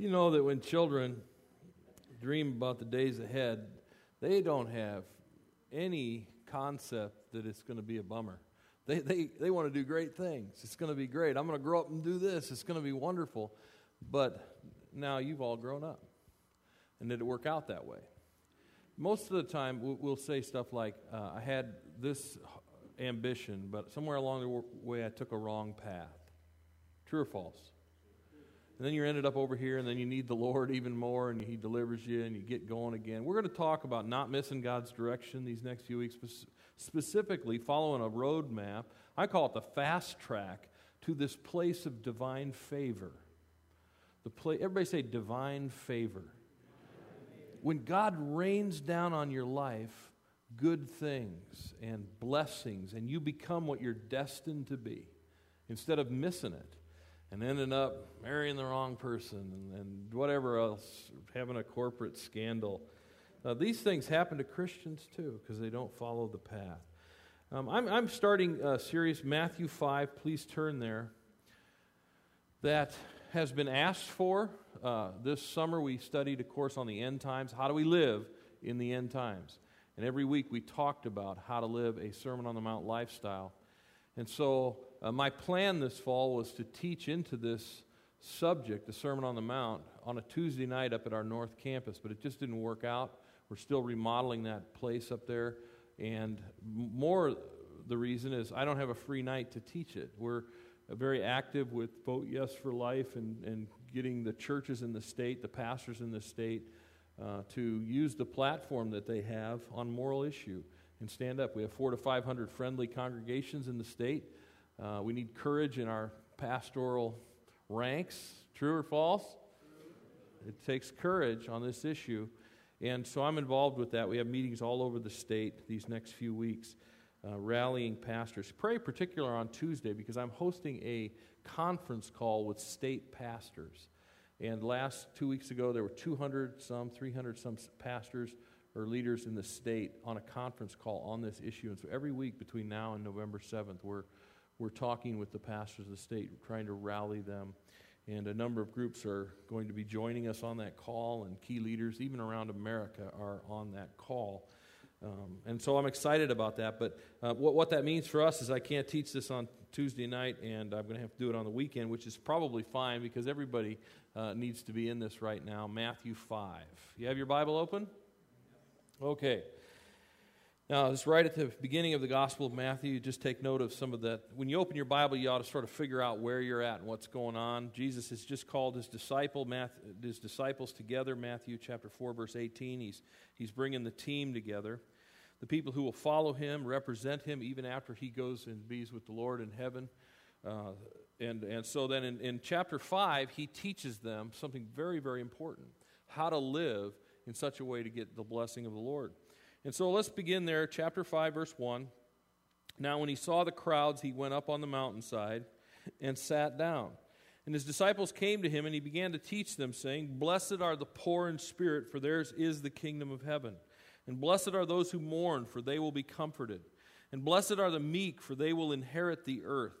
You know that when children dream about the days ahead, they don't have any concept that it's going to be a bummer. They, they, they want to do great things. It's going to be great. I'm going to grow up and do this. It's going to be wonderful. But now you've all grown up. And did it work out that way? Most of the time, we'll say stuff like, uh, I had this ambition, but somewhere along the way, I took a wrong path. True or false? And then you're ended up over here, and then you need the Lord even more, and He delivers you, and you get going again. We're going to talk about not missing God's direction these next few weeks, specifically following a roadmap. I call it the fast track to this place of divine favor. The everybody say divine favor. When God rains down on your life good things and blessings, and you become what you're destined to be, instead of missing it and ending up marrying the wrong person and, and whatever else, having a corporate scandal. These things happen to Christians too because they don't follow the path. Um, I'm, I'm starting a series, Matthew 5. Please turn there. That has been asked for. Uh, this summer we studied a course on the end times. How do we live in the end times? And every week we talked about how to live a Sermon on the Mount lifestyle. And so uh, my plan this fall was to teach into this subject, the Sermon on the Mount, on a Tuesday night up at our North Campus, but it just didn't work out. We're still remodeling that place up there. And more, the reason is I don't have a free night to teach it. We're very active with Vote Yes for Life and, and getting the churches in the state, the pastors in the state, uh, to use the platform that they have on moral issue and stand up. We have four to 500 friendly congregations in the state. Uh, we need courage in our pastoral ranks. True or false? It takes courage on this issue. And so I'm involved with that. We have meetings all over the state these next few weeks, uh, rallying pastors. Pray particular on Tuesday because I'm hosting a conference call with state pastors. And last two weeks ago, there were 200 some, 300 some pastors or leaders in the state on a conference call on this issue. And so every week between now and November 7th, we're, we're talking with the pastors of the state, trying to rally them. And a number of groups are going to be joining us on that call, and key leaders, even around America, are on that call. Um, and so I'm excited about that. But uh, what, what that means for us is I can't teach this on Tuesday night, and I'm going to have to do it on the weekend, which is probably fine because everybody uh, needs to be in this right now. Matthew 5. You have your Bible open? Okay. Now, it's right at the beginning of the Gospel of Matthew. Just take note of some of that. When you open your Bible, you ought to sort of figure out where you're at and what's going on. Jesus has just called his disciple, his disciples together. Matthew chapter four, verse eighteen. He's he's bringing the team together, the people who will follow him, represent him, even after he goes and bees with the Lord in heaven. Uh, and and so then in, in chapter five, he teaches them something very very important: how to live in such a way to get the blessing of the Lord. And so let's begin there, chapter 5, verse 1. Now, when he saw the crowds, he went up on the mountainside and sat down. And his disciples came to him, and he began to teach them, saying, Blessed are the poor in spirit, for theirs is the kingdom of heaven. And blessed are those who mourn, for they will be comforted. And blessed are the meek, for they will inherit the earth.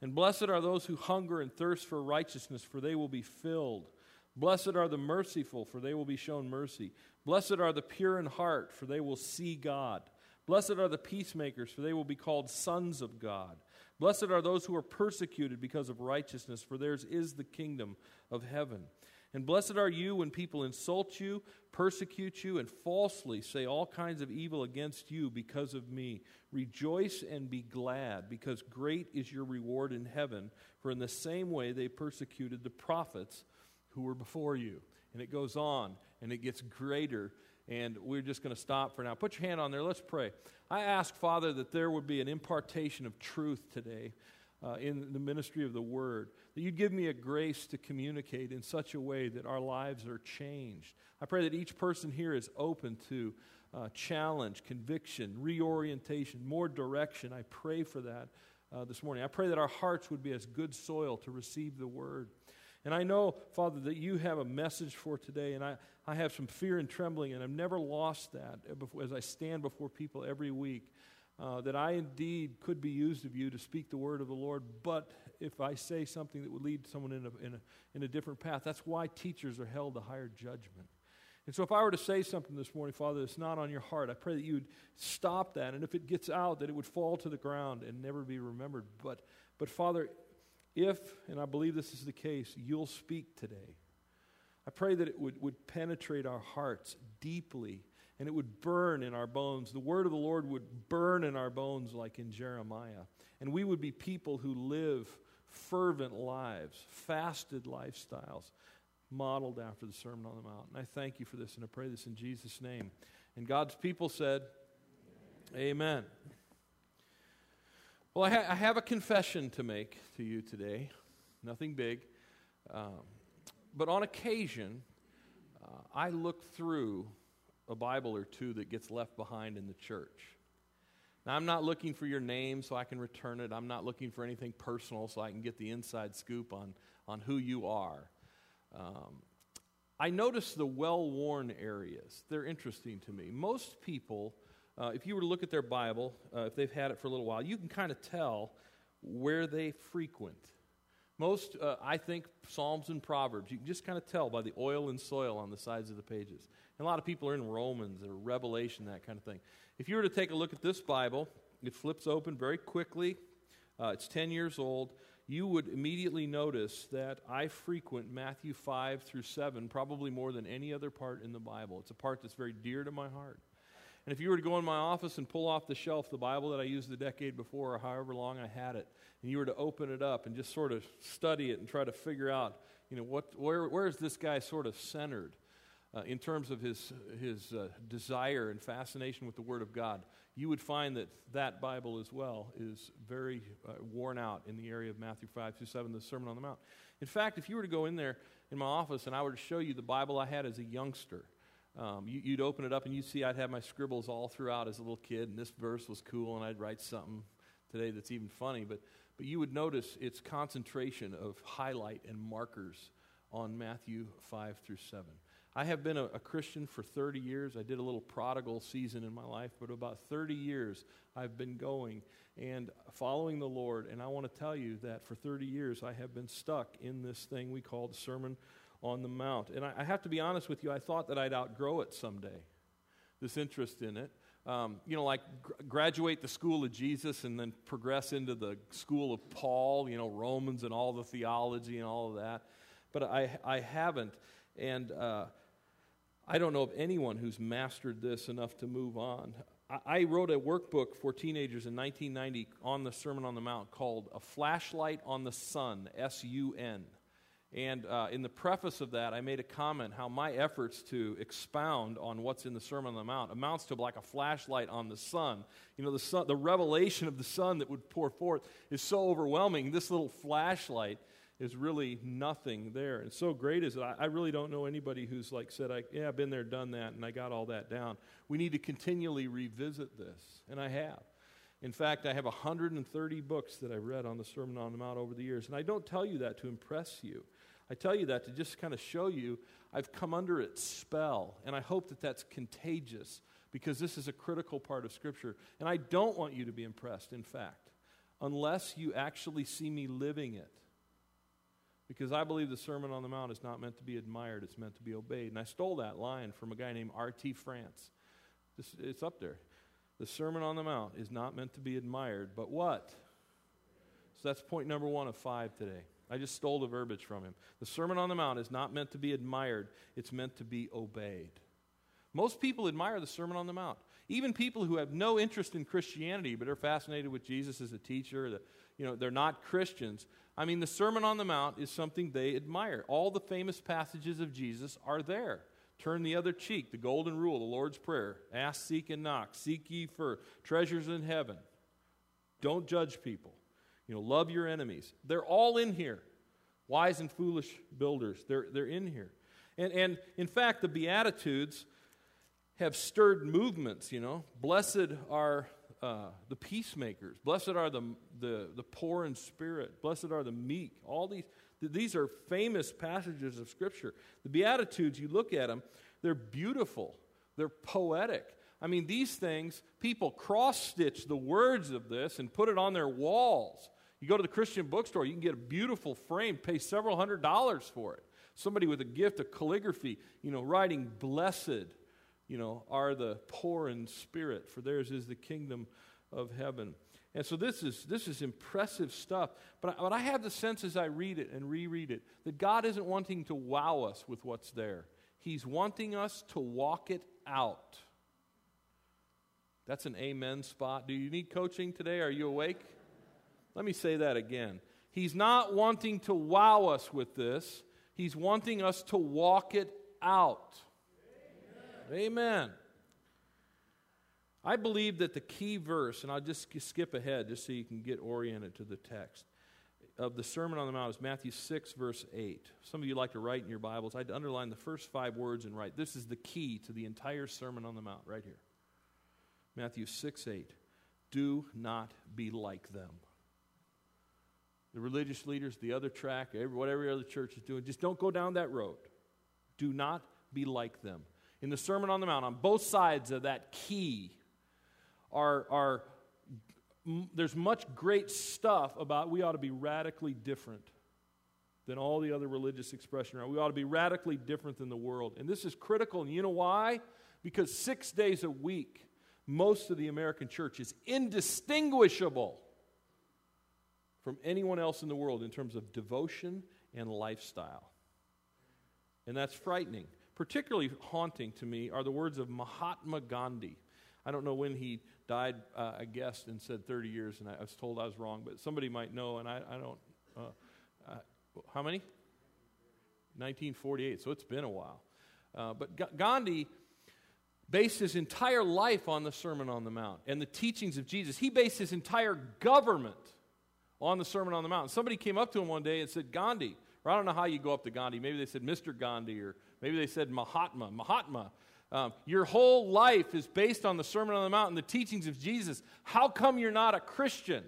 And blessed are those who hunger and thirst for righteousness, for they will be filled. Blessed are the merciful, for they will be shown mercy. Blessed are the pure in heart, for they will see God. Blessed are the peacemakers, for they will be called sons of God. Blessed are those who are persecuted because of righteousness, for theirs is the kingdom of heaven. And blessed are you when people insult you, persecute you, and falsely say all kinds of evil against you because of me. Rejoice and be glad, because great is your reward in heaven, for in the same way they persecuted the prophets who were before you. And it goes on and it gets greater. And we're just going to stop for now. Put your hand on there. Let's pray. I ask, Father, that there would be an impartation of truth today uh, in the ministry of the Word, that you'd give me a grace to communicate in such a way that our lives are changed. I pray that each person here is open to uh, challenge, conviction, reorientation, more direction. I pray for that uh, this morning. I pray that our hearts would be as good soil to receive the Word. And I know, Father, that you have a message for today, and I, I have some fear and trembling, and I've never lost that as I stand before people every week. uh, that I indeed could be used of you to speak the word of the Lord, but if I say something that would lead someone in a, in a, in a different path, that's why teachers are held to higher judgment. And so, if I were to say something this morning, Father, that's not on your heart, I pray that you would stop that. And if it gets out, that it would fall to the ground and never be remembered. But, but Father, if, and I believe this is the case, you'll speak today. I pray that it would, would penetrate our hearts deeply and it would burn in our bones. The word of the Lord would burn in our bones like in Jeremiah. And we would be people who live fervent lives, fasted lifestyles, modeled after the Sermon on the Mount. And I thank you for this, and I pray this in Jesus' name. And God's people said, Amen. Well, I, ha- I have a confession to make to you today. Nothing big. Um, but on occasion, uh, I look through a Bible or two that gets left behind in the church. Now, I'm not looking for your name so I can return it. I'm not looking for anything personal so I can get the inside scoop on, on who you are. Um, I notice the well worn areas. They're interesting to me. Most people, uh, if you were to look at their Bible, uh, if they've had it for a little while, you can kind of tell where they frequent. Most, uh, I think, Psalms and Proverbs, you can just kind of tell by the oil and soil on the sides of the pages. And a lot of people are in Romans or Revelation, that kind of thing. If you were to take a look at this Bible, it flips open very quickly. Uh, it's 10 years old you would immediately notice that I frequent Matthew 5 through 7 probably more than any other part in the Bible. It's a part that's very dear to my heart. And if you were to go in my office and pull off the shelf the Bible that I used the decade before, or however long I had it, and you were to open it up and just sort of study it and try to figure out, you know, what, where, where is this guy sort of centered uh, in terms of his, his uh, desire and fascination with the Word of God, you would find that that Bible as well is very uh, worn out in the area of Matthew 5 through 7, the Sermon on the Mount. In fact, if you were to go in there in my office and I were to show you the Bible I had as a youngster, um, you, would open it up and you'd see I'd have my scribbles all throughout as a little kid, and this verse was cool, and I'd write something today that's even funny. But, but you would notice its concentration of highlight and markers on Matthew 5 through 7. I have been a, a, Christian for 30 years. I did a little prodigal season in my life, but about 30 years I've been going and following the Lord. And I want to tell you that for 30 years I have been stuck in this thing we call the Sermon on the Mount. And I, I have to be honest with you, I thought that I'd outgrow it someday, this interest in it. Um, you know, like gr- graduate the school of Jesus and then progress into the school of Paul, you know, Romans and all the theology and all of that. But I, I haven't. And, uh, I don't know of anyone who's mastered this enough to move on. I, wrote a workbook for teenagers in 1990 on the Sermon on the Mount called A Flashlight on the Sun, S U N. And uh, in the preface of that, I made a comment how my efforts to expound on what's in the Sermon on the Mount amounts to like a flashlight on the sun. You know, the, sun, the revelation of the sun that would pour forth is so overwhelming. This little flashlight is really nothing there. And so great is it. I, I really don't know anybody who's like said, I, yeah, I've been there, done that, and I got all that down. We need to continually revisit this, and I have. In fact, I have 130 books that I've read on the Sermon on the Mount over the years. And I don't tell you that to impress you. I tell you that to just kind of show you I've come under its spell. And I hope that that's contagious because this is a critical part of Scripture. And I don't want you to be impressed, in fact, unless you actually see me living it. Because I believe the Sermon on the Mount is not meant to be admired, it's meant to be obeyed. And I stole that line from a guy named R.T. France. It's up there. The Sermon on the Mount is not meant to be admired, but what? So that's point number one of five today. I just stole the verbiage from him. The Sermon on the Mount is not meant to be admired, it's meant to be obeyed. Most people admire the Sermon on the Mount. Even people who have no interest in Christianity but are fascinated with Jesus as a teacher, the, you know, they're not Christians. I mean, the Sermon on the Mount is something they admire. All the famous passages of Jesus are there. Turn the other cheek, the golden rule, the Lord's Prayer. Ask, seek, and knock. Seek ye for treasures in heaven. Don't judge people. You know, love your enemies. They're all in here. Wise and foolish builders, they're, they're in here. And, and in fact, the Beatitudes have stirred movements, you know. Blessed are uh, the peacemakers. Blessed are the, the, the poor in spirit. Blessed are the meek. All these, these are famous passages of Scripture. The Beatitudes, you look at them, they're beautiful, they're poetic. I mean, these things, people cross stitch the words of this and put it on their walls. You go to the Christian bookstore, you can get a beautiful frame, pay several hundred dollars for it. Somebody with a gift of calligraphy, you know, writing, Blessed, you know, are the poor in spirit, for theirs is the kingdom of heaven. And so this is, this is impressive stuff. But I, but I have the sense as I read it and reread it that God isn't wanting to wow us with what's there. He's wanting us to walk it out. That's an amen spot. Do you need coaching today? Are you awake? Let me say that again. He's not wanting to wow us with this, He's wanting us to walk it out. Amen. amen. I believe that the key verse, and I'll just skip ahead just so you can get oriented to the text, of the Sermon on the Mount is Matthew 6, verse 8. Some of you like to write in your Bibles. I'd underline the first five words and write. This is the key to the entire Sermon on the Mount, right here. Matthew 6, 8. Do not be like them. The religious leaders, the other track, whatever every other church is doing, just don't go down that road. Do not be like them. In the Sermon on the Mount, on both sides of that key, are, are there's much great stuff about we ought to be radically different than all the other religious expression We ought to be radically different than the world. And this is critical. And you know why? Because six days a week, most of the American church is indistinguishable from anyone else in the world in terms of devotion and lifestyle. And that's frightening. Particularly haunting to me are the words of Mahatma Gandhi. I don't know when he died, uh, I guessed, and said 30 years, and I, was told I was wrong, but somebody might know, and I, I don't. Uh, uh, how many? 1948, so it's been a while. Uh, but G- Gandhi based his entire life on the Sermon on the Mount and the teachings of Jesus. He based his entire government on the Sermon on the Mount. Somebody came up to him one day and said, Gandhi, or I don't know how you go up to Gandhi. Maybe they said Mr. Gandhi, or maybe they said Mahatma. Mahatma. Um, your whole life is based on the Sermon on the Mount and the teachings of Jesus. How come you're not a Christian?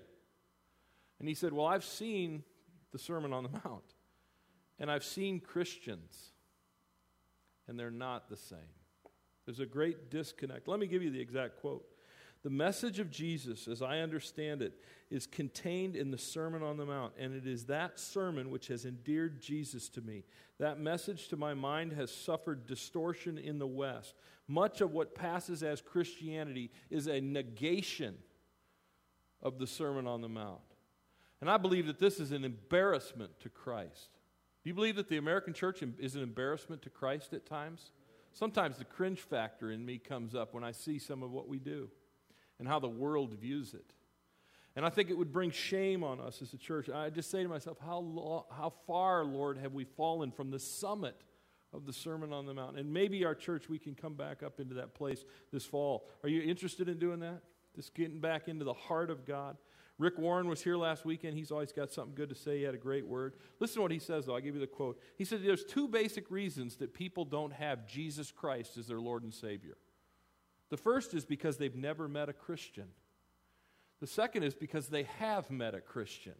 And he said, Well, I've seen the Sermon on the Mount, and I've seen Christians, and they're not the same. There's a great disconnect. Let me give you the exact quote. The message of Jesus, as I understand it, is contained in the Sermon on the Mount, and it is that sermon which has endeared Jesus to me. That message to my mind has suffered distortion in the West. Much of what passes as Christianity is a negation of the Sermon on the Mount. And I believe that this is an embarrassment to Christ. Do you believe that the American church is an embarrassment to Christ at times? Sometimes the cringe factor in me comes up when I see some of what we do and how the world views it. And I think it would bring shame on us as a church. I just say to myself, how, lo- how far, Lord, have we fallen from the summit of the Sermon on the Mount? And maybe our church, we can come back up into that place this fall. Are you interested in doing that? Just getting back into the heart of God? Rick Warren was here last weekend. He's always got something good to say. He had a great word. Listen to what he says, though. I'll give you the quote. He said, There's two basic reasons that people don't have Jesus Christ as their Lord and Savior. The first is because they've never met a Christian, the second is because they have met a Christian.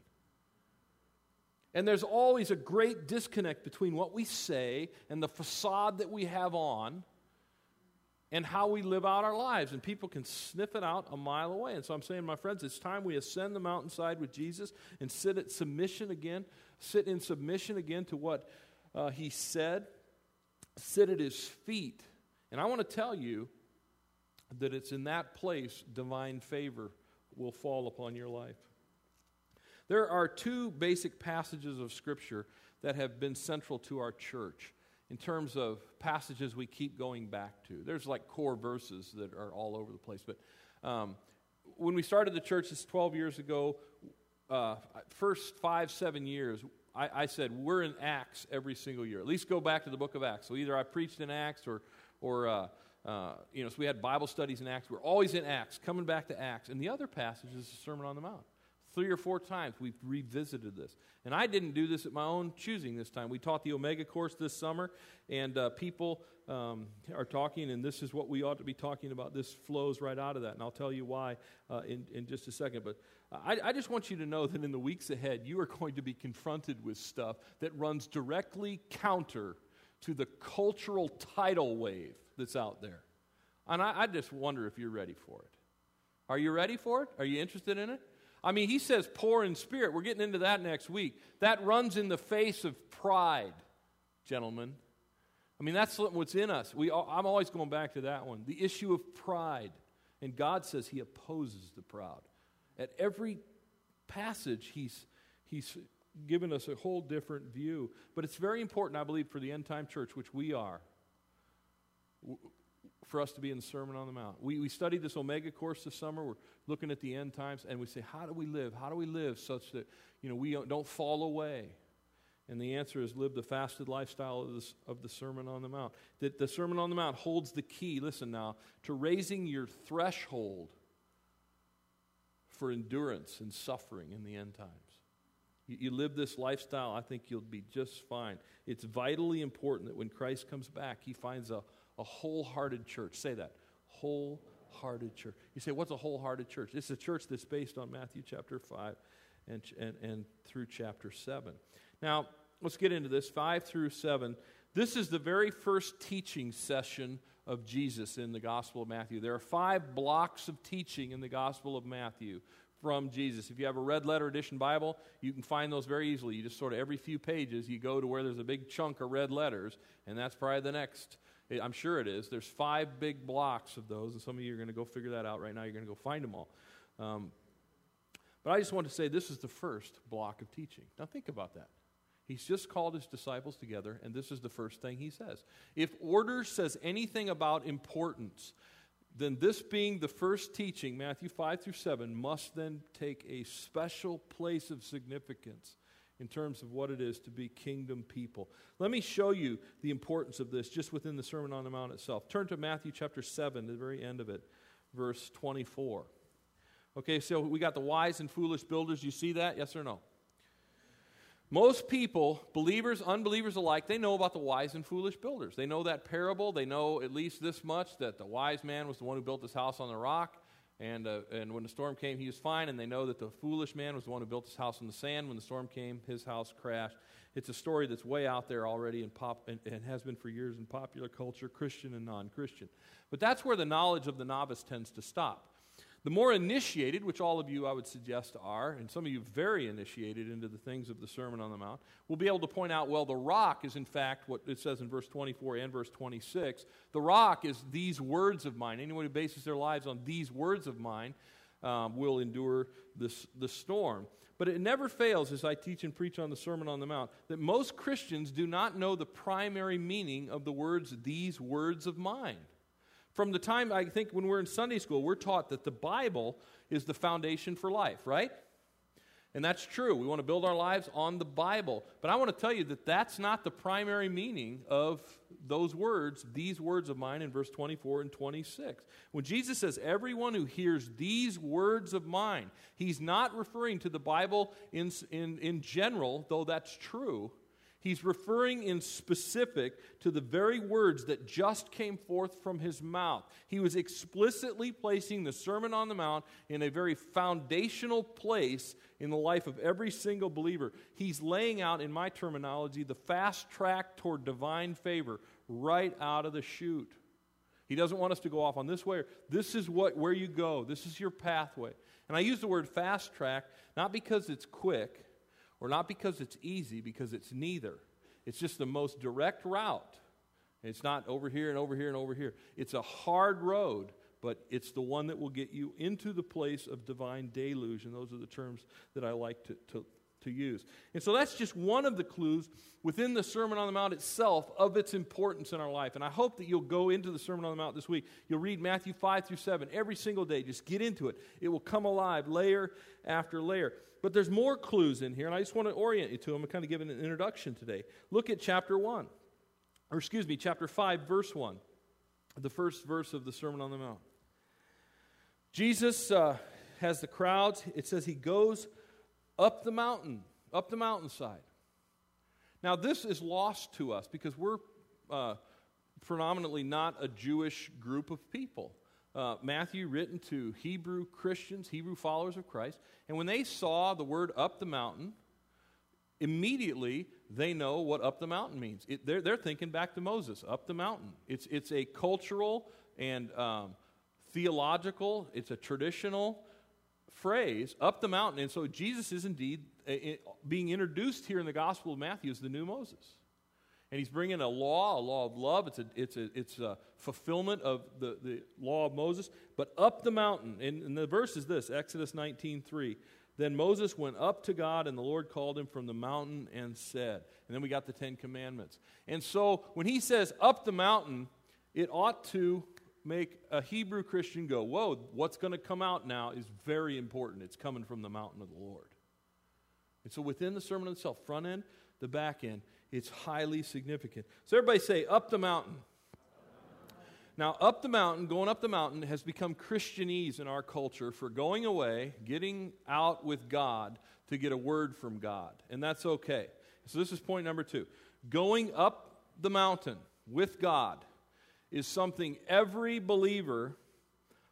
And there's always a great disconnect between what we say and the facade that we have on and how we live out our lives. And people can sniff it out a mile away. And so I'm saying, my friends, it's time we ascend the mountainside with Jesus and sit at submission again, sit in submission again to what uh, he said, sit at his feet. And I want to tell you that it's in that place divine favor will fall upon your life. There are two basic passages of Scripture that have been central to our church in terms of passages we keep going back to. There's like core verses that are all over the place. But um, when we started the church, this 12 years ago, uh, first five, seven years, I, I, said, we're in Acts every single year. At least go back to the book of Acts. So either I preached in Acts or, or uh, uh, you know, so we had Bible studies in Acts. We're always in Acts, coming back to Acts. And the other passage is the Sermon on the Mount. Three or four times we've revisited this. And I didn't do this at my own choosing this time. We taught the Omega course this summer, and uh, people um, are talking, and this is what we ought to be talking about. This flows right out of that, and I'll tell you why uh, in, in just a second. But I, I just want you to know that in the weeks ahead, you are going to be confronted with stuff that runs directly counter to the cultural tidal wave that's out there. And I, I just wonder if you're ready for it. Are you ready for it? Are you interested in it? I mean, he says poor in spirit. We're getting into that next week. That runs in the face of pride, gentlemen. I mean, that's what's in us. We, I'm always going back to that one. The issue of pride. And God says he opposes the proud. At every passage, he's, he's given us a whole different view. But it's very important, I believe, for the end time church, which we are, for us to be in the Sermon on the Mount. We, we studied this Omega course this summer. We're looking at the end times, and we say, how do we live? How do we live such that you know, we don't, don't fall away? And the answer is live the fasted lifestyle of, this, of the Sermon on the Mount. That the Sermon on the Mount holds the key, listen now, to raising your threshold for endurance and suffering in the end times. You, you live this lifestyle, I think you'll be just fine. It's vitally important that when Christ comes back, he finds a, a wholehearted church. Say that wholehearted church. You say, what's a wholehearted church? It's a church that's based on Matthew chapter 5 and, and, and through chapter 7. Now, let's get into this 5 through 7. This is the very first teaching session of Jesus in the Gospel of Matthew. There are five blocks of teaching in the Gospel of Matthew from Jesus. If you have a red letter edition Bible, you can find those very easily. You just sort of every few pages, you go to where there's a big chunk of red letters, and that's probably the next. I'm sure it is. There's five big blocks of those, and some of you are going to go figure that out right now. You're going to go find them all. Um, but I just want to say this is the first block of teaching. Now think about that. He's just called his disciples together, and this is the first thing he says. If order says anything about importance, then this being the first teaching, Matthew 5 through 7, must then take a special place of significance in terms of what it is to be kingdom people. Let me show you the importance of this just within the Sermon on the Mount itself. Turn to Matthew chapter 7, the very end of it, verse 24. Okay, so we got the wise and foolish builders. You see that? Yes or no? Most people, believers, unbelievers alike, they know about the wise and foolish builders. They know that parable. They know at least this much that the wise man was the one who built his house on the rock. And, uh, and when the storm came, he was fine. And they know that the foolish man was the one who built his house on the sand. When the storm came, his house crashed. It's a story that's way out there already in pop, and, and has been for years in popular culture, Christian and non Christian. But that's where the knowledge of the novice tends to stop. The more initiated, which all of you I would suggest are, and some of you very initiated into the things of the Sermon on the Mount, will be able to point out well, the rock is in fact what it says in verse 24 and verse 26. The rock is these words of mine. Anyone who bases their lives on these words of mine um, will endure this, the storm. But it never fails, as I teach and preach on the Sermon on the Mount, that most Christians do not know the primary meaning of the words, these words of mine. From the time, I think, when we're in Sunday school, we're taught that the Bible is the foundation for life, right? And that's true. We want to build our lives on the Bible. But I want to tell you that that's not the primary meaning of those words, these words of mine in verse 24 and 26. When Jesus says, Everyone who hears these words of mine, he's not referring to the Bible in, in, in general, though that's true. He's referring in specific to the very words that just came forth from his mouth. He was explicitly placing the Sermon on the Mount in a very foundational place in the life of every single believer. He's laying out, in my terminology, the fast track toward divine favor right out of the chute. He doesn't want us to go off on this way. This is what where you go. This is your pathway. And I use the word fast track not because it's quick, or not because it's easy, because it's neither. It's just the most direct route. It's not over here and over here and over here. It's a hard road, but it's the one that will get you into the place of divine deluge. And those are the terms that I like to, to, to use. And so that's just one of the clues within the Sermon on the Mount itself of its importance in our life. And I hope that you'll go into the Sermon on the Mount this week. You'll read Matthew 5 through 7 every single day. Just get into it. It will come alive layer after layer. But there's more clues in here, and I just want to orient you to them and kind of give an introduction today. Look at chapter 1, or excuse me, chapter 5, verse 1, the first verse of the Sermon on the Mount. Jesus uh, has the crowds. It says he goes up the mountain, up the mountainside. Now, this is lost to us because we're uh, predominantly not a Jewish group of people uh, Matthew written to Hebrew Christians, Hebrew followers of Christ. And when they saw the word up the mountain, immediately they know what up the mountain means. It, they're, they're thinking back to Moses, up the mountain. It's, it's a cultural and um, theological, it's a traditional phrase, up the mountain. And so Jesus is indeed uh, being introduced here in the Gospel of Matthew as the new Moses. And he's bringing a law, a law of love. It's a, it's a, it's a fulfillment of the, the law of Moses. But up the mountain, and, and the verse is this Exodus 19 3. Then Moses went up to God, and the Lord called him from the mountain and said. And then we got the Ten Commandments. And so when he says up the mountain, it ought to make a Hebrew Christian go, Whoa, what's going to come out now is very important. It's coming from the mountain of the Lord. And so within the sermon itself, front end, the back end, it's highly significant. So everybody say, up the mountain. Now, up the mountain, going up the mountain, has become Christianese in our culture for going away, getting out with God to get a word from God. And that's okay. So, this is point number two. Going up the mountain with God is something every believer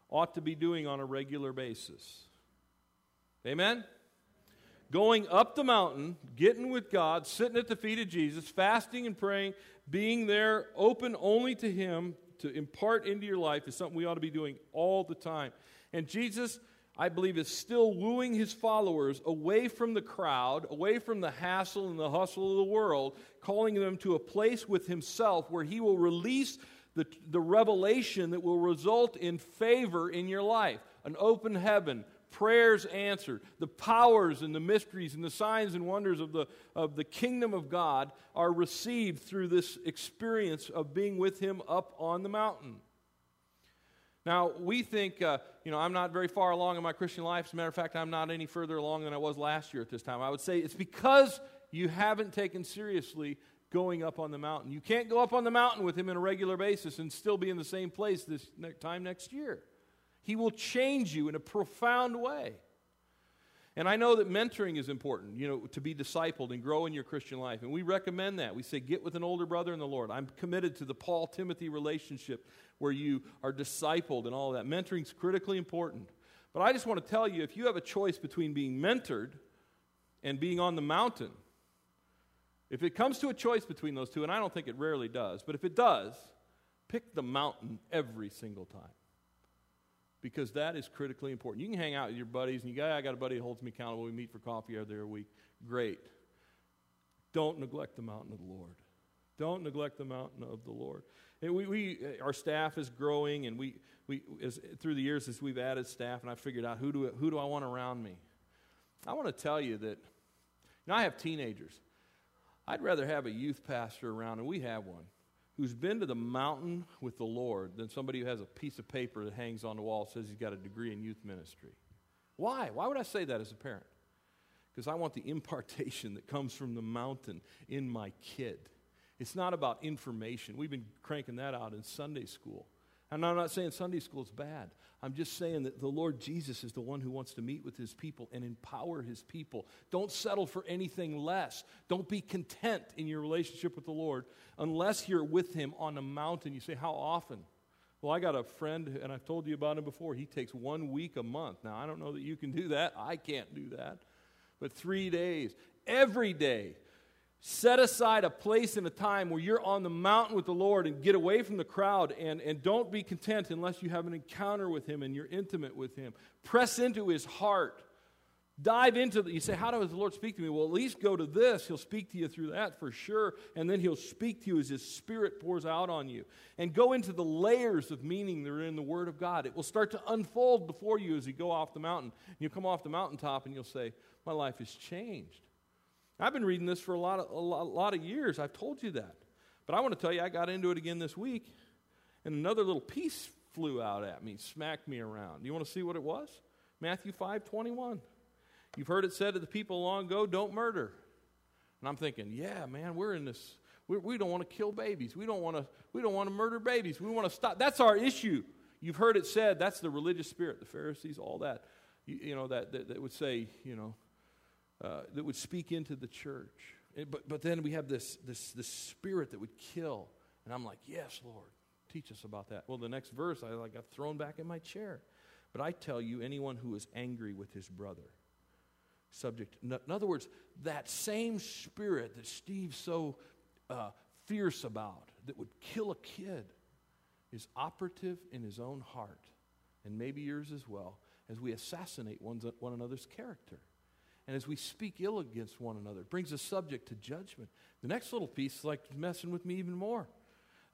ought to be doing on a regular basis. Amen? Going up the mountain, getting with God, sitting at the feet of Jesus, fasting and praying, being there open only to Him to impart into your life is something we ought to be doing all the time. And Jesus, I believe, is still wooing his followers away from the crowd, away from the hassle and the hustle of the world, calling them to a place with himself where he will release the, the revelation that will result in favor in your life an open heaven, prayers answered, the powers and the mysteries and the signs and wonders of the, of the kingdom of God are received through this experience of being with Him up on the mountain. Now, we think, uh, you know, I'm not very far along in my Christian life. As a matter of fact, I'm not any further along than I was last year at this time. I would say it's because you haven't taken seriously going up on the mountain. You can't go up on the mountain with Him on a regular basis and still be in the same place this time next year. He will change you in a profound way. And I know that mentoring is important, you know, to be discipled and grow in your Christian life. And we recommend that. We say, get with an older brother in the Lord. I'm committed to the Paul Timothy relationship where you are discipled and all of that. Mentoring is critically important. But I just want to tell you if you have a choice between being mentored and being on the mountain, if it comes to a choice between those two, and I don't think it rarely does, but if it does, pick the mountain every single time because that is critically important. You can hang out with your buddies, and you got, I got a buddy who holds me accountable. We meet for coffee every other week. Great. Don't neglect the mountain of the Lord. Don't neglect the mountain of the Lord. And we, we, eh, our staff is growing, and we, we as, through the years as we've added staff, and I figured out who do, who do I want around me. I want to tell you that, you know, I have teenagers. I'd rather have a youth pastor around, and we have one who's been to the mountain with the Lord than somebody who has a piece of paper that hangs on the wall says he's got a degree in youth ministry. Why? Why would I say that as a parent? Because I want the impartation that comes from the mountain in my kid. It's not about information. We've been cranking that out in Sunday school. And I'm not saying Sunday school is bad. I'm just saying that the Lord Jesus is the one who wants to meet with his people and empower his people. Don't settle for anything less. Don't be content in your relationship with the Lord unless you're with him on a mountain. You say, How often? Well, I got a friend, and I've told you about him before. He takes one week a month. Now, I don't know that you can do that. I can't do that. But three days, every day, Set aside a place and a time where you're on the mountain with the Lord and get away from the crowd and, and don't be content unless you have an encounter with Him and you're intimate with Him. Press into His heart. Dive into the, you say, How does the Lord speak to me? Well, at least go to this. He'll speak to you through that for sure. And then He'll speak to you as His Spirit pours out on you. And go into the layers of meaning that are in the Word of God. It will start to unfold before you as you go off the mountain. You'll come off the mountaintop and you'll say, My life has changed. I've been reading this for a lot of, a lot of years. I've told you that. But I want to tell you, I got into it again this week, and another little piece flew out at me, smacked me around. You want to see what it was? Matthew 5 21. You've heard it said to the people long ago, don't murder. And I'm thinking, yeah, man, we're in this. We do not want to kill babies. We don't want to. We don't want to murder babies. We want to stop. That's our issue. You've heard it said. That's the religious spirit, the Pharisees, all that. You, you know that, that, that would say, you know, uh, that would speak into the church. It, but, but then we have this, this, this spirit that would kill. And I'm like, yes, Lord, teach us about that. Well, the next verse, I like got thrown back in my chair. But I tell you, anyone who is angry with his brother, subject. In other words, that same spirit that Steve's so uh, fierce about, that would kill a kid, is operative in his own heart, and maybe yours as well, as we assassinate one's, one another's character. And as we speak ill against one another, it brings us subject to judgment. The next little piece is like messing with me even more.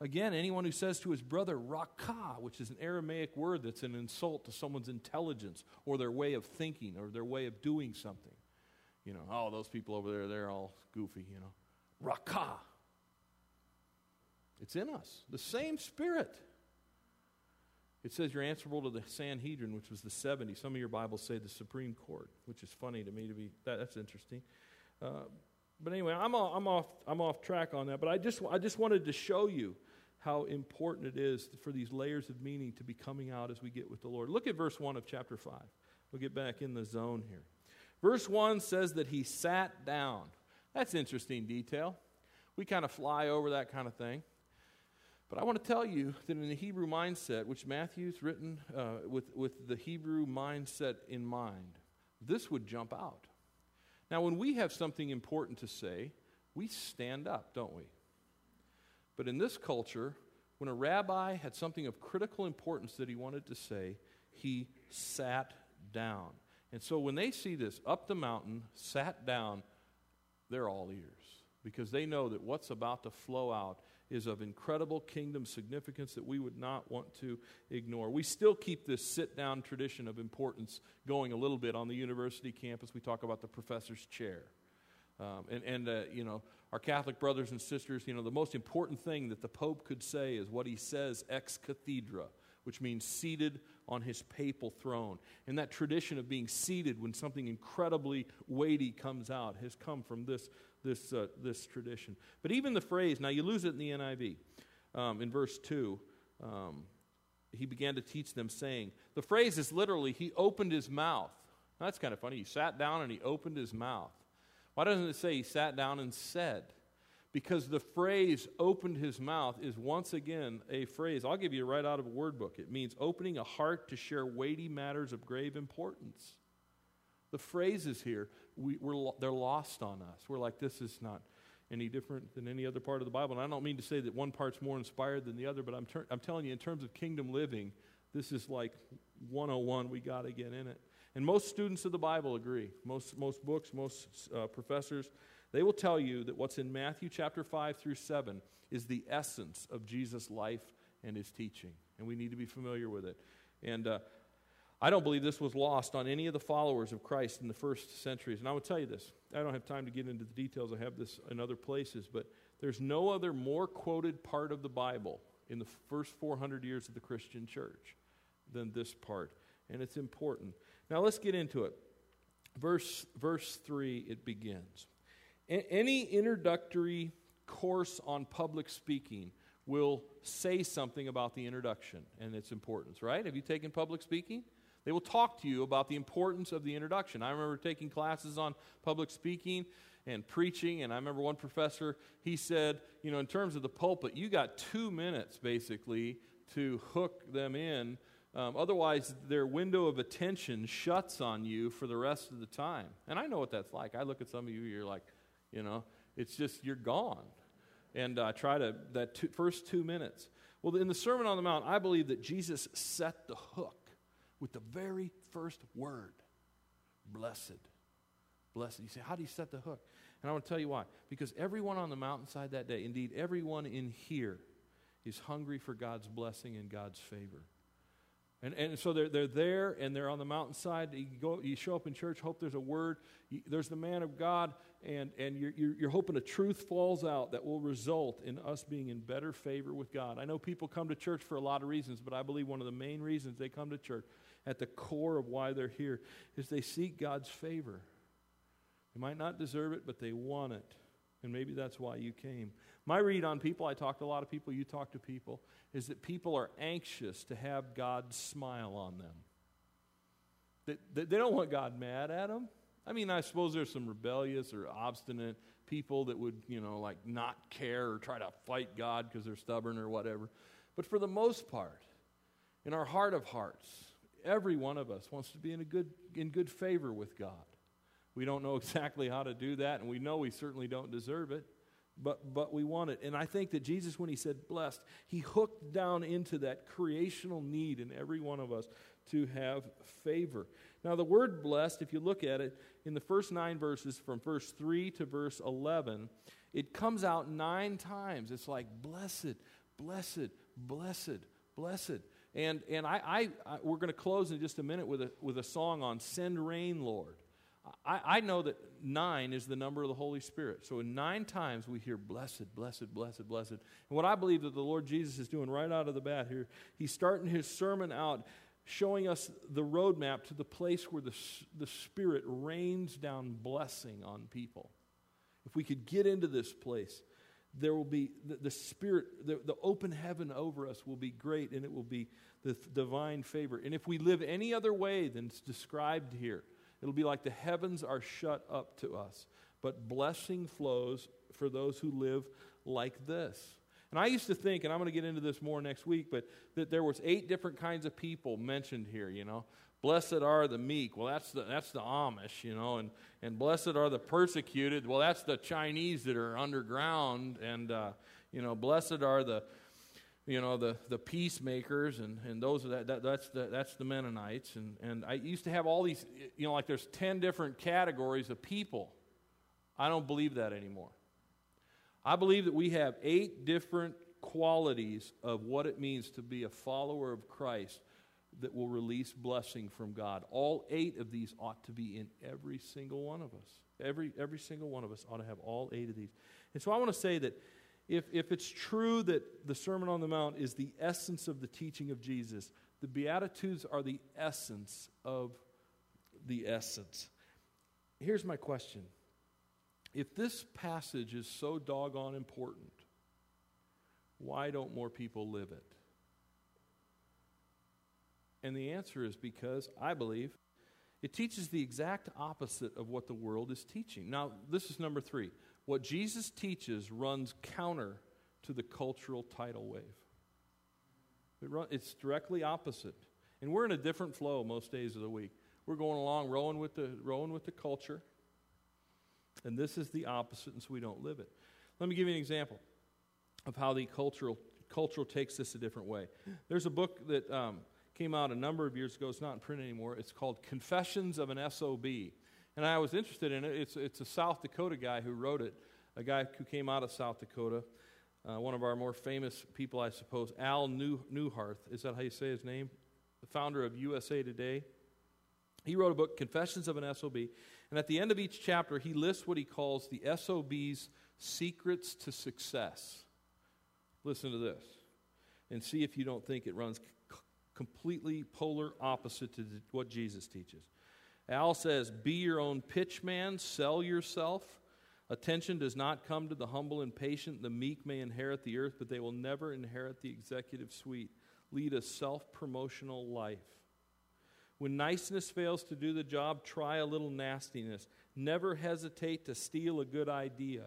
Again, anyone who says to his brother, rakah, which is an Aramaic word that's an insult to someone's intelligence or their way of thinking or their way of doing something. You know, oh, those people over there, they're all goofy, you know. Rakah. It's in us, the same spirit. It says you're answerable to the Sanhedrin, which was the 70. Some of your Bibles say the Supreme Court, which is funny to me to be, that, that's interesting. Uh, but anyway, I'm, all, I'm, off, I'm off track on that. But I just, I just wanted to show you how important it is for these layers of meaning to be coming out as we get with the Lord. Look at verse 1 of chapter 5. We'll get back in the zone here. Verse 1 says that he sat down. That's interesting detail. We kind of fly over that kind of thing. But I want to tell you that in the Hebrew mindset, which Matthew's written uh, with, with the Hebrew mindset in mind, this would jump out. Now, when we have something important to say, we stand up, don't we? But in this culture, when a rabbi had something of critical importance that he wanted to say, he sat down. And so when they see this up the mountain, sat down, they're all ears because they know that what's about to flow out is of incredible kingdom significance that we would not want to ignore. We still keep this sit down tradition of importance going a little bit on the university campus. We talk about the professor's chair. Um, and, and uh, you know, our Catholic brothers and sisters, you know, the most important thing that the Pope could say is what he says ex cathedra, which means seated on his papal throne. And that tradition of being seated when something incredibly weighty comes out has come from this this, uh, this tradition. But even the phrase, now you lose it in the NIV, um, in verse 2, um, he began to teach them, saying, the phrase is literally, he opened his mouth. Now, that's kind of funny. He sat down and he opened his mouth. Why doesn't it say he sat down and said? Because the phrase opened his mouth is once again a phrase, I'll give you right out of a word book. It means opening a heart to share weighty matters of grave importance. The phrases here, we, we're, they're lost on us. We're like, this is not any different than any other part of the Bible. And I don't mean to say that one part's more inspired than the other, but I'm, ter- I'm telling you, in terms of kingdom living, this is like 101. We got to get in it. And most students of the Bible agree. Most, most books, most uh, professors, they will tell you that what's in Matthew chapter 5 through 7 is the essence of Jesus' life and his teaching. And we need to be familiar with it. And uh, I don't believe this was lost on any of the followers of Christ in the first centuries. And I will tell you this I don't have time to get into the details, I have this in other places, but there's no other more quoted part of the Bible in the first 400 years of the Christian church than this part. And it's important. Now let's get into it. Verse, verse 3, it begins. Any introductory course on public speaking will say something about the introduction and its importance, right? Have you taken public speaking? They will talk to you about the importance of the introduction. I remember taking classes on public speaking and preaching, and I remember one professor, he said, you know, in terms of the pulpit, you got two minutes basically to hook them in. Um, otherwise, their window of attention shuts on you for the rest of the time. And I know what that's like. I look at some of you, you're like, you know, it's just, you're gone. And I uh, try to, that two, first two minutes. Well, in the Sermon on the Mount, I believe that Jesus set the hook with the very first word blessed. Blessed. You say, how do you set the hook? And I want to tell you why. Because everyone on the mountainside that day, indeed, everyone in here, is hungry for God's blessing and God's favor. And, and so they're, they're there and they're on the mountainside. You, go, you show up in church, hope there's a word. You, there's the man of God, and, and you're, you're, you're hoping a truth falls out that will result in us being in better favor with God. I know people come to church for a lot of reasons, but I believe one of the main reasons they come to church at the core of why they're here is they seek God's favor. They might not deserve it, but they want it. And maybe that's why you came. My read on people, I talk to a lot of people, you talk to people, is that people are anxious to have God smile on them. That, they don't want God mad at them. I mean, I suppose there's some rebellious or obstinate people that would, you know, like not care or try to fight God because they're stubborn or whatever. But for the most part, in our heart of hearts, Every one of us wants to be in, a good, in good favor with God. We don't know exactly how to do that, and we know we certainly don't deserve it. but, but we want it. And I think that Jesus, when he said blessed, he hooked down into that creational need in every one of us to have favor. Now, the word blessed, if you look at it in the first nine verses, from verse 3 to verse 11, it comes out nine times. It's like blessed, blessed, blessed, blessed. And, and I, I, I we're going to close in just a minute with a, with a song on Send Rain, Lord. I, I know that nine is the number of the Holy Spirit. So in nine times we hear blessed, blessed, blessed, blessed. And what I believe that the Lord Jesus is doing right out of the bat here, he's starting his sermon out showing us the roadmap to the place where the, the Spirit rains down blessing on people. If we could get into this place, there will be the, the Spirit, the, the open heaven over us will be great and it will be the divine favor. And if we live any other way than it's described here, It'll be like the heavens are shut up to us, but blessing flows for those who live like this. And I used to think, and I'm going to get into this more next week, but that there was eight different kinds of people mentioned here, you know. Blessed are the meek. Well, that's the, that's the Amish, you know. And, and blessed are the persecuted. Well, that's the Chinese that are underground. And, uh, you know, blessed are the, you know, the, the peacemakers, and, and those are that, that, that's, the, that's the Mennonites. And, and I used to have all these, you know, like there's 10 different categories of people. I don't believe that anymore. I believe that we have eight different qualities of what it means to be a follower of Christ that will release blessing from God. All eight of these ought to be in every single one of us. Every, every single one of us ought to have all eight of these. And so I want to say that if, if it's true that the Sermon on the Mount is the essence of the teaching of Jesus, the Beatitudes are the essence of the essence. Here's my question If this passage is so doggone important, why don't more people live it? And the answer is because I believe it teaches the exact opposite of what the world is teaching. Now, this is number three. What Jesus teaches runs counter to the cultural tidal wave. It run, it's directly opposite. And we're in a different flow most days of the week. We're going along rowing with the, rowing with the culture. And this is the opposite, and so we don't live it. Let me give you an example of how the cultural, cultural takes this a different way. There's a book that um, came out a number of years ago. It's not in print anymore. It's called Confessions of an SOB. And I was interested in it. It's, it's a South Dakota guy who wrote it, a guy who came out of South Dakota, uh, one of our more famous people, I suppose, Al New, Neuharth. Is that how you say his name? The founder of USA Today. He wrote a book, Confessions of an SOB. And at the end of each chapter, he lists what he calls the SOB's secrets to success. Listen to this and see if you don't think it runs c- completely polar opposite to what Jesus teaches. Al says, Be your own pitchman, sell yourself. Attention does not come to the humble and patient. The meek may inherit the earth, but they will never inherit the executive suite. Lead a self promotional life. When niceness fails to do the job, try a little nastiness. Never hesitate to steal a good idea.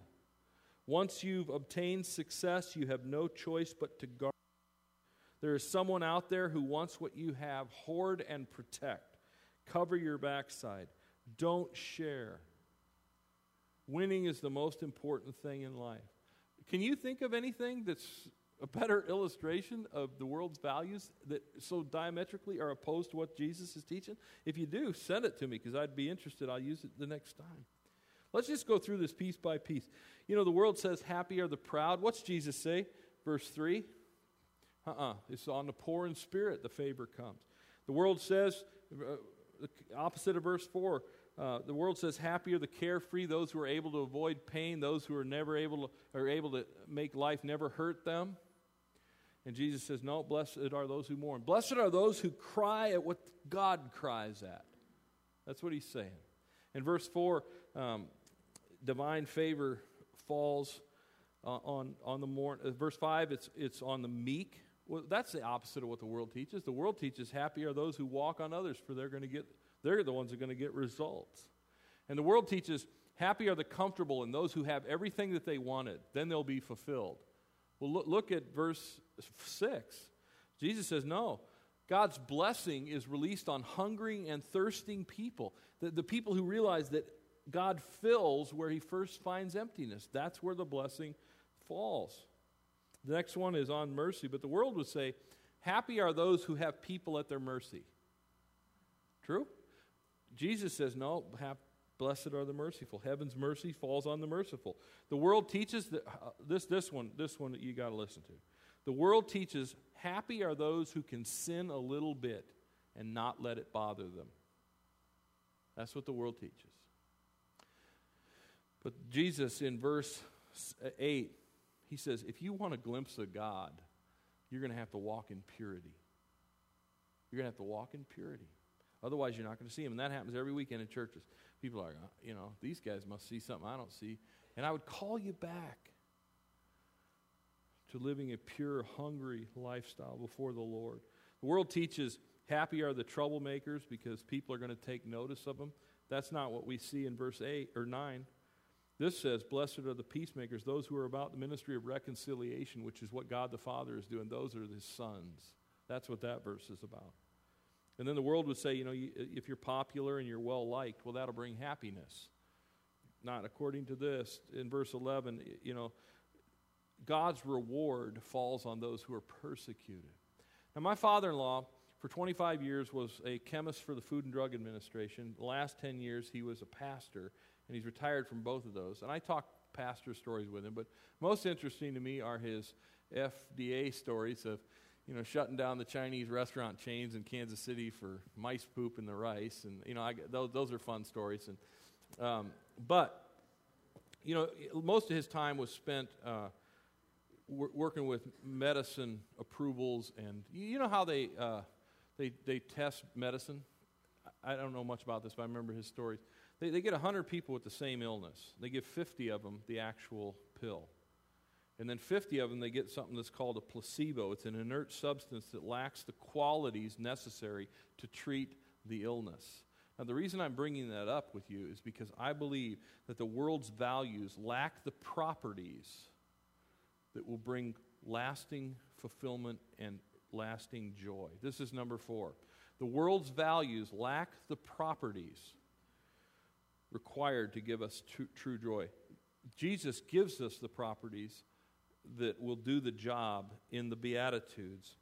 Once you've obtained success, you have no choice but to guard. There is someone out there who wants what you have. Hoard and protect. Cover your backside. Don't share. Winning is the most important thing in life. Can you think of anything that's a better illustration of the world's values that so diametrically are opposed to what Jesus is teaching? If you do, send it to me because I'd be interested. I'll use it the next time. Let's just go through this piece by piece. You know, the world says, Happy are the proud. What's Jesus say? Verse 3. Uh uh-uh. uh It's on the poor in spirit the favor comes. The world says, uh, the opposite of verse 4. Uh, the world says, Happy are the carefree, those who are able to avoid pain, those who are never able to, are able to make life never hurt them. And Jesus says, No, blessed are those who mourn. Blessed are those who cry at what God cries at. That's what he's saying. In verse 4, um, divine favor falls uh, on, on the mourn. Uh, verse 5, it's, it's on the meek. Well, that's the opposite of what the world teaches. The world teaches happy are those who walk on others, for they're going to get they're the ones who are going to get results. And the world teaches happy are the comfortable and those who have everything that they wanted, then they'll be fulfilled. Well, look, look at verse 6. Jesus says, No, God's blessing is released on hungering and thirsting people. The, the people who realize that God fills where he first finds emptiness. That's where the blessing falls. The next one is on mercy, but the world would say, Happy are those who have people at their mercy. True? Jesus says, No, blessed are the merciful. Heaven's mercy falls on the merciful. The world teaches that, uh, this, this one, this one that you got to listen to. The world teaches, Happy are those who can sin a little bit and not let it bother them. That's what the world teaches. But Jesus, in verse 8, he says, if you want a glimpse of God, you're going to have to walk in purity. You're going to have to walk in purity. Otherwise, you're not going to see him. And that happens every weekend in churches. People are, uh, you know, these guys must see something I don't see. And I would call you back to living a pure, hungry lifestyle before the Lord. The world teaches happy are the troublemakers because people are going to take notice of them. That's not what we see in verse 8 or 9. This says, Blessed are the peacemakers, those who are about the ministry of reconciliation, which is what God the Father is doing. Those are his sons. That's what that verse is about. And then the world would say, you know, if you're popular and you're well liked, well, that'll bring happiness. Not according to this. In verse 11, you know, God's reward falls on those who are persecuted. Now, my father in law, for 25 years, was a chemist for the Food and Drug Administration. The last 10 years, he was a pastor and he's retired from both of those. And I talk pastor stories with him, but most interesting to me are his FDA stories of, you know, shutting down the Chinese restaurant chains in Kansas City for mice poop in the rice, and you know, I, those, those are fun stories. And um, but you know, most of his time was spent. Uh, working with medicine approvals, and you know how they uh, they they test medicine. I don't know much about this, but I remember his stories. They, they get 100 people with the same illness. They give 50 of them the actual pill. And then 50 of them, they get something that's called a placebo. It's an inert substance that lacks the qualities necessary to treat the illness. Now, the reason I'm bringing that up with you is because I believe that the world's values lack the properties that will bring lasting fulfillment and lasting joy. This is number four. The world's values lack the properties required to give us true, true joy. Jesus gives us the properties that will do the job in the Beatitudes.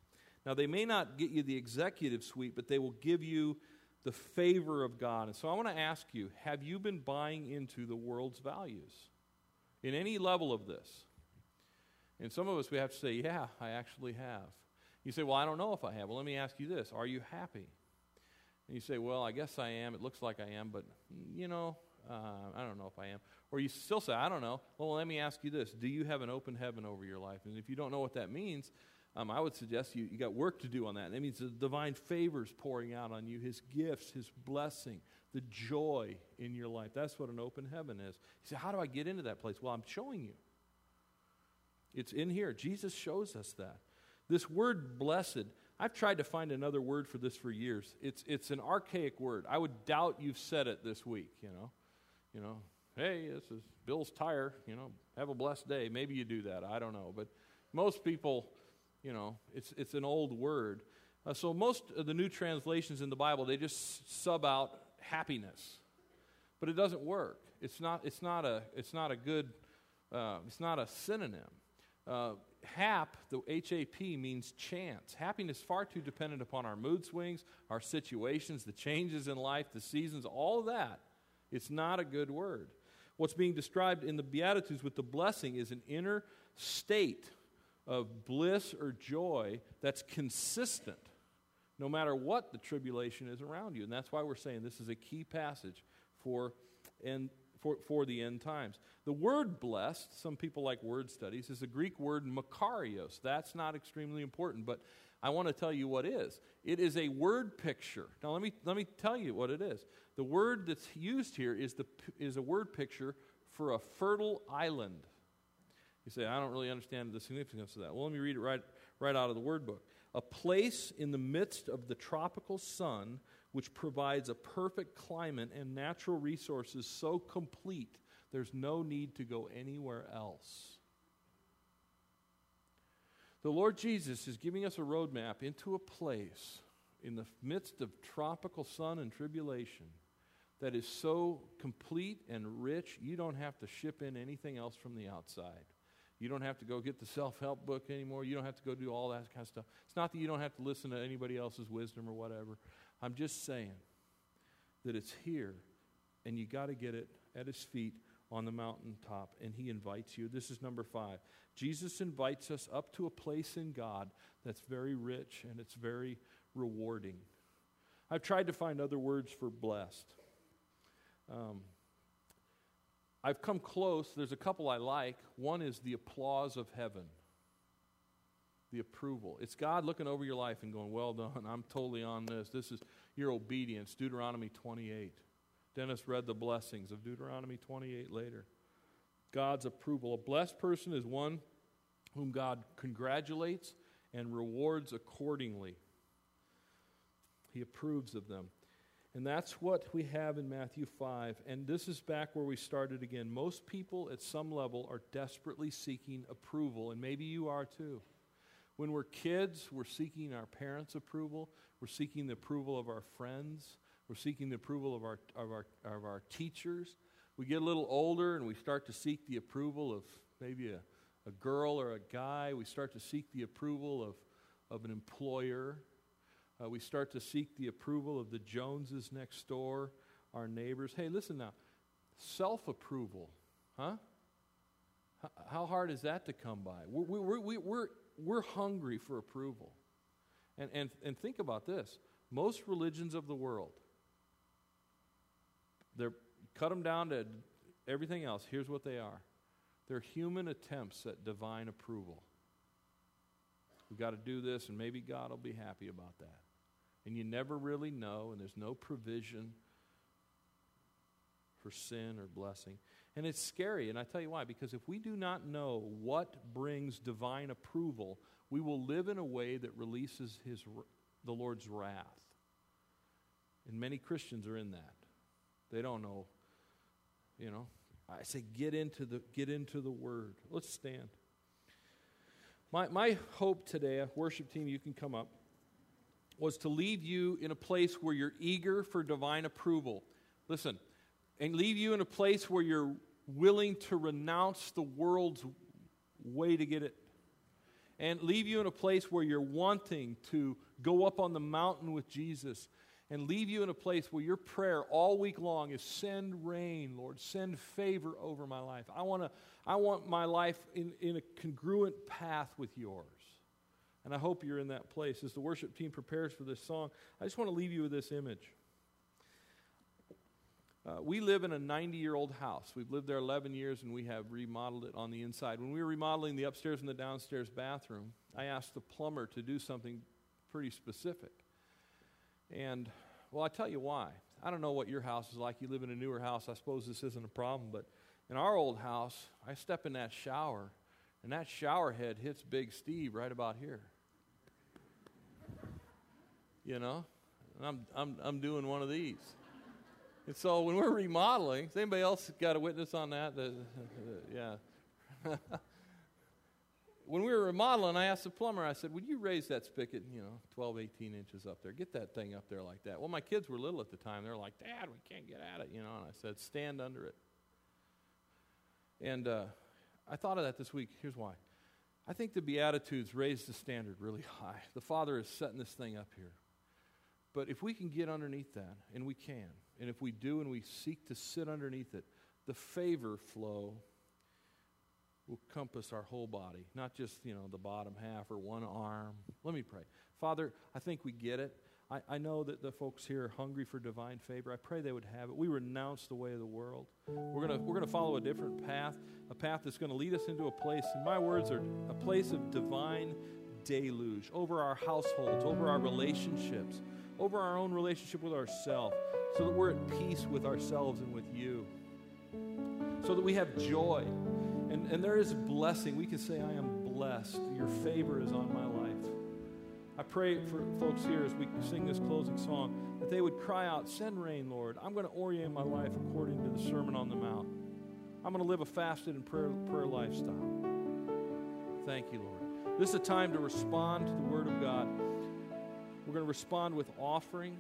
Now, they may not get you the executive suite, but they will give you the favor of God. And so I want to ask you have you been buying into the world's values in any level of this? And some of us, we have to say, yeah, I actually have. You say, well, I don't know if I have. Well, let me ask you this Are you happy? And you say, well, I guess I am. It looks like I am, but, you know, uh, I don't know if I am. Or you still say, I don't know. Well, let me ask you this Do you have an open heaven over your life? And if you don't know what that means, um, I would suggest you, you got work to do on that. That means the divine favors pouring out on you, His gifts, His blessing, the joy in your life. That's what an open heaven is. You say, How do I get into that place? Well, I'm showing you. It's in here. Jesus shows us that. This word blessed I've tried to find another word for this for years. It's, it's an archaic word. I would doubt you've said it this week, you know. You know, hey, this is Bill's tire, you know, have a blessed day. Maybe you do that. I don't know. But most people, you know, it's, it's an old word. Uh, so most of the new translations in the Bible, they just sub out happiness. But it doesn't work. It's not, it's not, a, it's not a good, uh, it's not a synonym. Uh, hap, the HAP means chance. Happiness far too dependent upon our mood swings, our situations, the changes in life, the seasons, all of that. It's not a good word. What's being described in the Beatitudes with the blessing is an inner state of bliss or joy that's consistent no matter what the tribulation is around you. And that's why we're saying this is a key passage for and for, for the end times. The word blessed, some people like word studies, is the Greek word makarios. That's not extremely important, but I want to tell you what is. It is a word picture. Now, let me, let me tell you what it is. The word that's used here is, the, is a word picture for a fertile island. You say, I don't really understand the significance of that. Well, let me read it right, right out of the word book. A place in the midst of the tropical sun which provides a perfect climate and natural resources so complete there's no need to go anywhere else. The Lord Jesus is giving us a roadmap into a place in the midst of tropical sun and tribulation that is so complete and rich, you don't have to ship in anything else from the outside. You don't have to go get the self help book anymore. You don't have to go do all that kind of stuff. It's not that you don't have to listen to anybody else's wisdom or whatever. I'm just saying that it's here, and you got to get it at his feet on the mountaintop, and he invites you. This is number five. Jesus invites us up to a place in God that's very rich and it's very rewarding. I've tried to find other words for blessed. Um, I've come close. There's a couple I like. One is the applause of heaven, the approval. It's God looking over your life and going, Well done. I'm totally on this. This is your obedience. Deuteronomy 28. Dennis read the blessings of Deuteronomy 28 later. God's approval. A blessed person is one whom God congratulates and rewards accordingly. He approves of them. And that's what we have in Matthew 5. And this is back where we started again. Most people at some level are desperately seeking approval, and maybe you are too. When we're kids, we're seeking our parents' approval, we're seeking the approval of our friends, we're seeking the approval of our, of our, of our teachers. We get a little older and we start to seek the approval of maybe a, a girl or a guy. We start to seek the approval of, of an employer. Uh, we start to seek the approval of the Joneses next door, our neighbors. Hey, listen now self approval, huh? H- how hard is that to come by? We're, we're, we're, we're, we're hungry for approval. And, and, and think about this most religions of the world, they're cut them down to everything else. Here's what they are they're human attempts at divine approval. We've got to do this, and maybe God will be happy about that and you never really know, and there's no provision for sin or blessing. And it's scary, and I tell you why. Because if we do not know what brings divine approval, we will live in a way that releases his, the Lord's wrath. And many Christians are in that. They don't know. You know, I say get into the get into the Word. Let's stand. My my hope today, worship team, you can come up was to leave you in a place where you're eager for divine approval. Listen, and leave you in a place where you're willing to renounce the world's way to get it. And leave you in a place where you're wanting to go up on the mountain with Jesus. And leave you in a place where your prayer all week long is send rain, Lord, send favor over my life. I, wanna, I want my life in, in a congruent path with yours. And I hope you're in that place. As the worship team prepares for this song, I just want to leave you with this image. Uh, we live in a 90 year old house. We've lived there 11 years and we have remodeled it on the inside. When we were remodeling the upstairs and the downstairs bathroom, I asked the plumber to do something pretty specific. And, well, I tell you why. I don't know what your house is like. You live in a newer house. I suppose this isn't a problem. But in our old house, I step in that shower, and that shower head hits Big Steve right about here you know, and I'm, I'm, I'm doing one of these. And so when we're remodeling, has anybody else got a witness on that? Uh, yeah. when we were remodeling, I asked the plumber, I said, Would you raise that spigot, you know, 12, 18 inches up there? Get that thing up there like that. Well, my kids were little at the time. They're like, Dad, we can't get at it, you know. And I said, Stand under it. And uh, I thought of that this week. Here's why. I think the Beatitudes raise the standard really high. The Father is setting this thing up here. But if we can get underneath that, and we can, and if we do and we seek to sit underneath it, the favor flow will compass our whole body, not just, you know, the bottom half or one arm. Let me pray. Father, I think we get it. I, I know that the folks here are hungry for divine favor. I pray they would have it. We renounce the way of the world. We're going we're to follow a different path, a path that's going to lead us into a place, and my words are a place of divine deluge over our households, over our relationships over our own relationship with ourselves so that we're at peace with ourselves and with you. So that we have joy. And, and there is blessing. We can say, I am blessed. Your favor is on my life. I pray for folks here as we sing this closing song that they would cry out, Send rain, Lord. I'm going to orient my life according to the Sermon on the Mount. I'm going to live a fasted and prayer, prayer lifestyle. Thank you, Lord. This is a time to respond to the Word of God. We're going to respond with offering,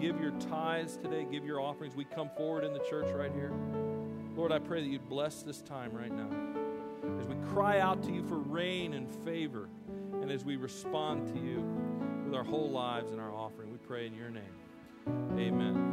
give your tithes today, give your offerings, we come forward in the church right here. Lord, I pray that you'd bless this time right now. As we cry out to you for rain and favor, and as we respond to you with our whole lives and our offering, we pray in your name. Amen.